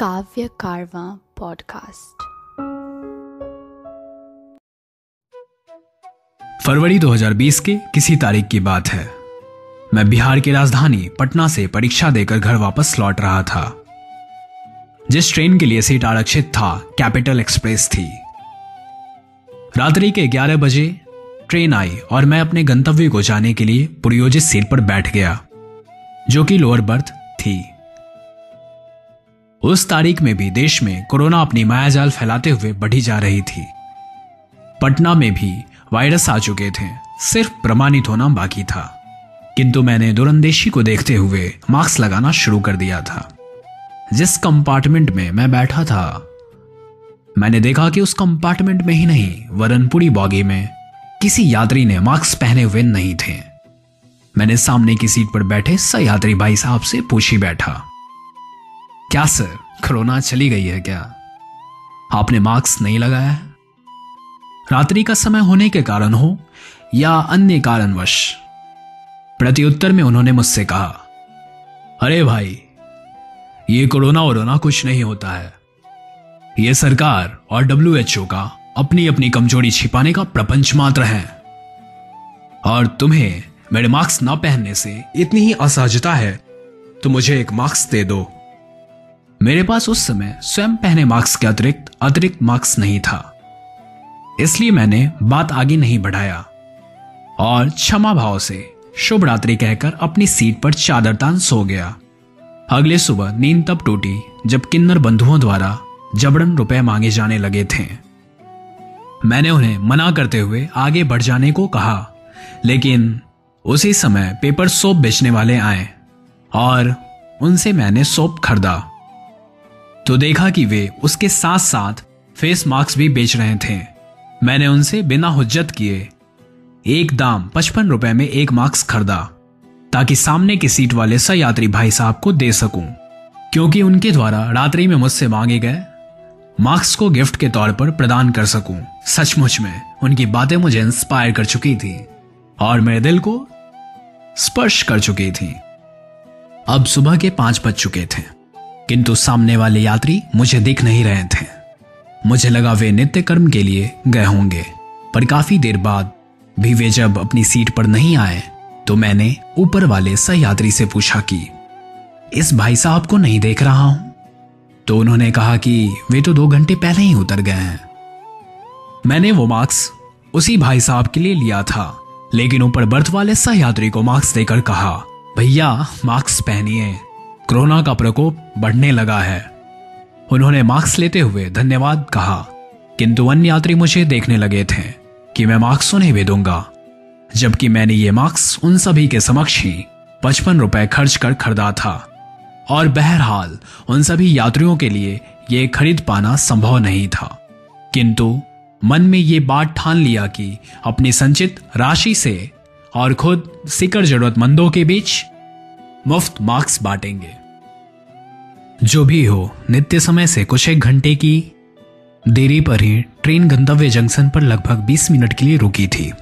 काव्य कारवा पॉडकास्ट फरवरी 2020 के किसी तारीख की बात है। मैं बिहार की राजधानी पटना से परीक्षा देकर घर वापस लौट रहा था। जिस ट्रेन के लिए सीट आरक्षित था, कैपिटल एक्सप्रेस थी। रात्रि के 11 बजे ट्रेन आई और मैं अपने गंतव्य को जाने के लिए पुरयोजित सीट पर बैठ गया, जो कि लोअर बर्थ थी। उस तारीख में भी देश में कोरोना अपनी मायाजाल फैलाते हुए बढ़ी जा रही थी। पटना में भी वायरस आ चुके थे। सिर्फ़ प्रमाणित होना बाकी था। किंतु मैंने दुरंदेशी को देखते हुए मास्क लगाना शुरू कर दिया था। जिस कंपार्टमेंट में मैं बैठा था, मैंने देखा कि उस कंपार्टमेंट में ही नहीं, वरनपुरी बॉगी में किसी यात्री ने मास्क पहने हुए नहीं थे। मैंने सामने की सीट पर बैठे सयात्री भाई साहब से पूछी बैठा। क्या सर? कोरोना चली गई है क्या? आपने मास्क नहीं लगाया? है रात्रि का समय होने के कारण हो या अन्य कारणवश? प्रत्युत्तर में उन्होंने मुझसे कहा, अरे भाई, ये कोरोना वोरोना कुछ नहीं होता है। ये सरकार और डब्ल्यू का अपनी अपनी कमज़ोरी छिपाने का प्रपंच मात्र है। और तुम्हें मेरे मास्क ना पहनने से इतनी ही असहजता है तो मुझे एक मास्क दे दो। मेरे पास उस समय स्वयं पहने मास्क के अतिरिक्त अतिरिक्त मास्क नहीं था। इसलिए मैंने बात आगे नहीं बढ़ाया। और क्षमा भाव से शुभ रात्रि कहकर अपनी सीट पर चादर तान सो गया। अगले सुबह नींद तब टूटी जब किन्नर बंधुओं द्वारा जबरन रुपए मांगे जाने लगे थे। मैंने उन्हें मना करते हुए आगे बढ़ जाने को कहा, लेकिन उसी समय पेपर सोप बेचने वाले आए और उनसे मैंने सोप खरीदा। तो देखा कि वे उसके साथ साथ फेस मास्क भी बेच रहे थे। मैंने उनसे बिना हुज्जत किए एक दाम पचपन रुपए में एक मास्क खरीदा, ताकि सामने की सीट वाले सयात्री भाई साहब को दे सकूँ, क्योंकि उनके द्वारा रात्रि में मुझसे मांगे गए मार्क्स को गिफ्ट के तौर पर प्रदान कर सकूँ। सचमुच में उनकी बातें मुझे इंस्पायर कर चुकी थी और मेरे दिल को स्पर्श कर चुकी थी। अब सुबह के पाँच बज चुके थे। किंतु सामने वाले यात्री मुझे दिख नहीं रहे थे। मुझे लगा वे नित्य कर्म के लिए गए होंगे, पर काफ़ी देर बाद भी वे जब अपनी सीट पर नहीं आए तो मैंने ऊपर वाले यात्री से पूछा कि, इस भाई साहब को नहीं देख रहा हूँ? तो उन्होंने कहा कि, वे तो दो घंटे पहले ही उतर गए हैं। मैंने वो मार्क्स उसी भाई साहब के लिए लिया था, लेकिन ऊपर बर्थ वाले यात्री को मार्क्स देकर कहा, भैया, मास्क पहनिए। कोरोना का प्रकोप बढ़ने लगा है। उन्होंने मास्क लेते हुए धन्यवाद कहा। किंतु अन्य यात्री मुझे देखने लगे थे कि मैं मास्क उन्हें भी दूँगा जबकि मैंने ये मास्क उन सभी के समक्ष ही पचपन रुपए खर्च कर खरीदा था। और बहरहाल, उन सभी यात्रियों के लिए ये खरीद पाना संभव नहीं था। किंतु मन में ये बात ठान लिया कि अपनी संचित राशि से और खुद सिकर जरूरतमंदों के बीच मुफ़्त मार्क्स बांटेंगे। जो भी हो, नित्य समय से कुछ एक घंटे की देरी पर ही ट्रेन गंतव्य जंक्शन पर लगभग 20 मिनट के लिए रुकी थी।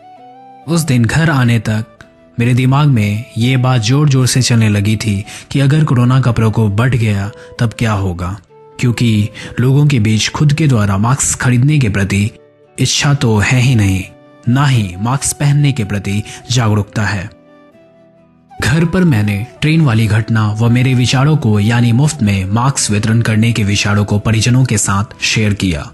उस दिन घर आने तक मेरे दिमाग में ये बात ज़ोर ज़ोर से चलने लगी थी कि अगर कोरोना का प्रकोप बढ़ गया, तब क्या होगा? क्योंकि लोगों के बीच खुद के द्वारा मास्क खरीदने के प्रति इच्छा तो है ही नहीं, ना ही मास्क पहनने के प्रति जागरूकता है। घर पर मैंने ट्रेन वाली घटना व मेरे विचारों को, यानी मुफ़्त में मार्क्स वितरण करने के विचारों को परिजनों के साथ शेयर किया।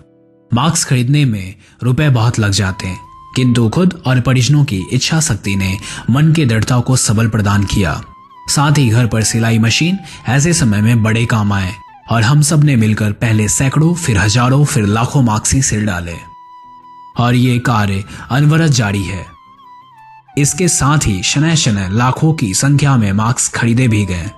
मार्क्स खरीदने में रुपए बहुत लग जाते हैं, किंतु खुद और परिजनों की इच्छा शक्ति ने मन की दृढ़ता को सबल प्रदान किया। साथ ही घर पर सिलाई मशीन ऐसे समय में बड़े काम आए और हम सबने मिलकर पहले सैकड़ों, फिर हज़ारों, फिर लाखों मार्क्स ही सिल डाले। और ये कार्य अनवरत जारी है। इसके साथ ही शनय शनय लाखों की संख्या में मार्क्स खरीदे भी गए।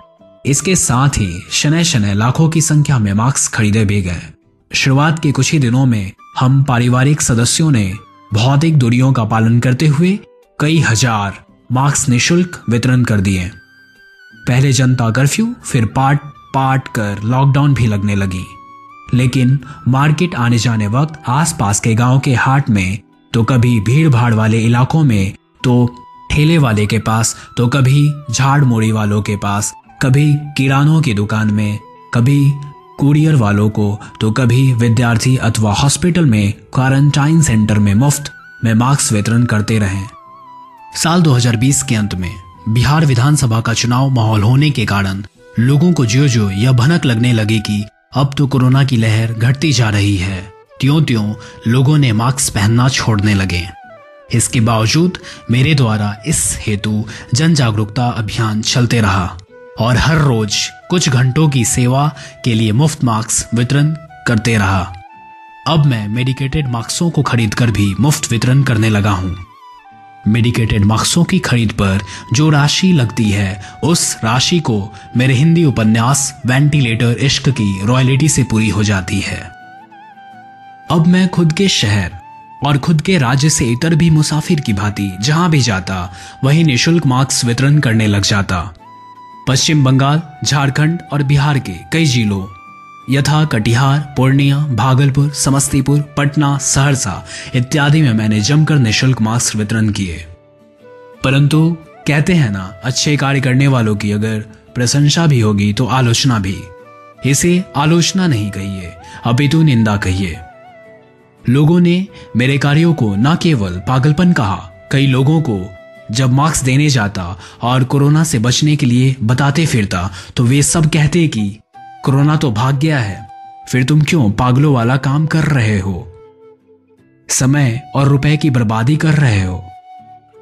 इसके साथ ही शनय शनय लाखों की संख्या में मार्क्स खरीदे भी गए। शुरुआत के कुछ ही दिनों में हम पारिवारिक सदस्यों ने भौतिक दूरियों का पालन करते हुए कई हज़ार मार्क्स निशुल्क वितरण कर दिए। पहले जनता कर्फ्यू, फिर पाट पाट कर लॉकडाउन भी लगने लगी। लेकिन मार्केट आने जाने वक्त आसपास के गाँव के हाट में तो कभी भीड़ भाड़ वाले इलाकों में तो ठेले वाले के पास तो कभी झाड़ मोड़ी वालों के पास, कभी किरानों की दुकान में, कभी कुरियर वालों को तो कभी विद्यार्थी अथवा हॉस्पिटल में, क्वारंटाइन सेंटर में मुफ़्त में मास्क वितरण करते रहे। साल 2020 के अंत में, बिहार विधानसभा का चुनाव माहौल होने के कारण, लोगों को जो जो यह भनक लगने लगी कि अब तो कोरोना की लहर घटती जा रही है। त्यों त्यों लोगों ने मास्क पहनना छोड़ने लगे। इसके बावजूद मेरे द्वारा इस हेतु जन जागरूकता अभियान चलते रहा और हर रोज कुछ घंटों की सेवा के लिए मुफ़्त मास्क वितरण करते रहा। अब मैं मेडिकेटेड मास्कों को खरीदकर भी मुफ़्त वितरण करने लगा हूँ। मेडिकेटेड मास्कों की खरीद पर जो राशि लगती है, उस राशि को मेरे हिंदी उपन्यास वेंटिलेटर इश्क की रॉयलिटी से पूरी हो जाती है। अब मैं खुद के शहर और खुद के राज्य से इतर भी मुसाफिर की भांति, जहाँ भी जाता, वहीं निशुल्क मास्क वितरण करने लग जाता। पश्चिम बंगाल, झारखंड और बिहार के कई जिलों, यथा कटिहार, पूर्णिया, भागलपुर, समस्तीपुर, पटना, सहरसा इत्यादि में मैंने जमकर निशुल्क मास्क वितरण किए। परंतु, कहते हैं ना, अच्छे कार्य करने वालों की अगर प्रशंसा भी होगी तो आलोचना भी। इसे आलोचना नहीं कहिए, अपितु निंदा कहिए। लोगों ने मेरे कार्यों को न केवल पागलपन कहा, कई लोगों को जब मास्क देने जाता और कोरोना से बचने के लिए बताते फिरता तो वे सब कहते कि, कोरोना तो भाग गया है, फिर तुम क्यों पागलों वाला काम कर रहे हो? समय और रुपए की बर्बादी कर रहे हो?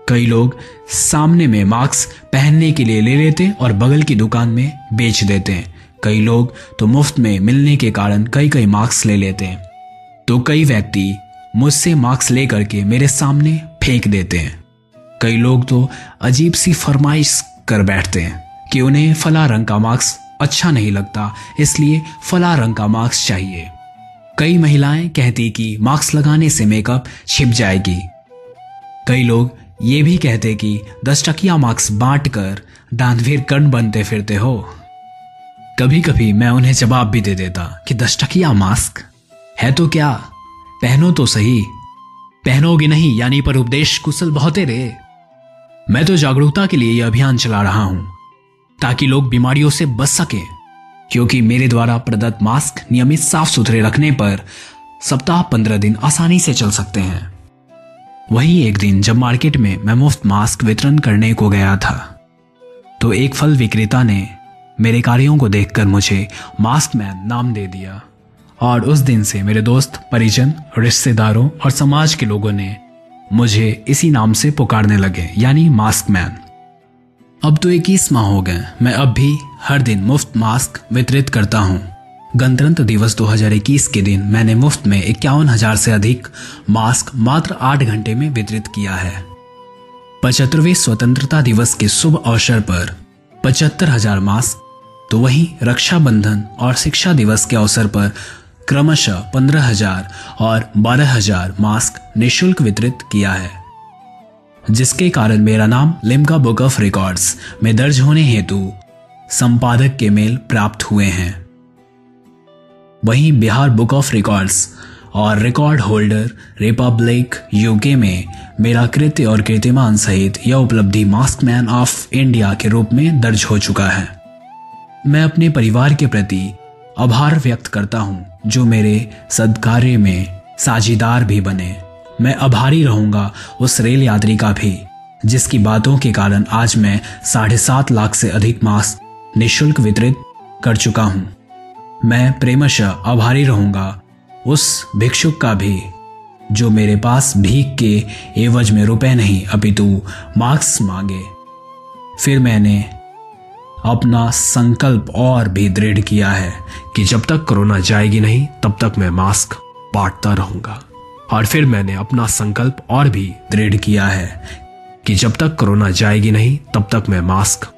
कई लोग सामने में मास्क पहनने के लिए ले लेते और बगल की दुकान में बेच देते। कई लोग तो मुफ़्त में मिलने के कारण कई कई मास्क ले लेते। हैं तो कई व्यक्ति मुझसे मार्क्स लेकर के मेरे सामने फेंक देते हैं। कई लोग तो अजीब सी फरमाइश कर बैठते हैं कि उन्हें फला रंग का मार्क्स अच्छा नहीं लगता, इसलिए फला रंग का मार्क्स चाहिए। कई महिलाएँ कहती कि मास्क लगाने से मेकअप छिप जाएगी। कई लोग ये भी कहते कि दस टकिया मार्क्स बांट कर दानवीर कर्ण बनते फिरते हो। कभी कभी मैं उन्हें जवाब भी दे देता कि दस टकिया मास्क है तो क्या? पहनो तो सही। पहनोगे नहीं, यानी पर उपदेश कुशल बहुते रे। मैं तो जागरूकता के लिए यह अभियान चला रहा हूँ, ताकि लोग बीमारियों से बच सकें, क्योंकि मेरे द्वारा प्रदत्त मास्क नियमित साफ़ सुथरे रखने पर सप्ताह पंद्रह दिन आसानी से चल सकते हैं। वहीं एक दिन जब मार्केट में मैं मुफ़्त मास्क वितरण करने को गया था तो एक फल विक्रेता ने मेरे कार्यों को देखकर मुझे मास्क मैन नाम दे दिया। और उस दिन से मेरे दोस्त, परिजन, रिश्तेदारों और समाज के लोगों ने मुझे इसी नाम से पुकारने लगे, यानी मास्क मैन। अब तो इक्कीस माह हो गए, मैं अब भी हर दिन मुफ़्त मास्क वितरित करता हूँ। गणतंत्र दिवस 2021 के दिन मैंने मुफ़्त में इक्यावन हज़ार से अधिक मास्क मात्र आठ घंटे में वितरित किया है। पचहत्तरवें स्वतंत्रता दिवस के शुभ अवसर पर पचहत्तर हज़ार मास्क तो वहीं रक्षाबंधन और शिक्षा दिवस के अवसर पर क्रमशः पंद्रह हज़ार और बारह हज़ार मास्क निशुल्क वितरित किया है, जिसके कारण मेरा नाम लिम्का बुक ऑफ़ रिकॉर्ड्स में दर्ज होने हेतु संपादक के मेल प्राप्त हुए हैं। वहीं बिहार बुक ऑफ़ रिकॉर्ड्स और रिकॉर्ड होल्डर रिपब्लिक यूके में मेरा कृत्य और कीर्तिमान सहित यह उपलब्धि मास्क मैन ऑफ़ इंडिया के रूप में दर्ज हो चुका है। मैं अपने परिवार के प्रति आभार व्यक्त करता हूँ। जो मेरे सदकार्य में साझीदार भी बने। मैं आभारी रहूँगा उस रेल यात्री का भी, जिसकी बातों के कारण आज मैं साढ़े सात लाख से अधिक मास्क निशुल्क वितरित कर चुका हूँ। मैं प्रेमशः आभारी रहूँगा उस भिक्षुक का भी, जो मेरे पास भीख के एवज में रुपए नहीं अपितु मार्क्स मांगे। फिर मैंने अपना संकल्प और भी दृढ़ किया है कि जब तक कोरोना जाएगी नहीं, तब तक मैं मास्क बांटता रहूँगा। और फिर मैंने अपना संकल्प और भी दृढ़ किया है कि जब तक कोरोना जाएगी नहीं, तब तक मैं मास्क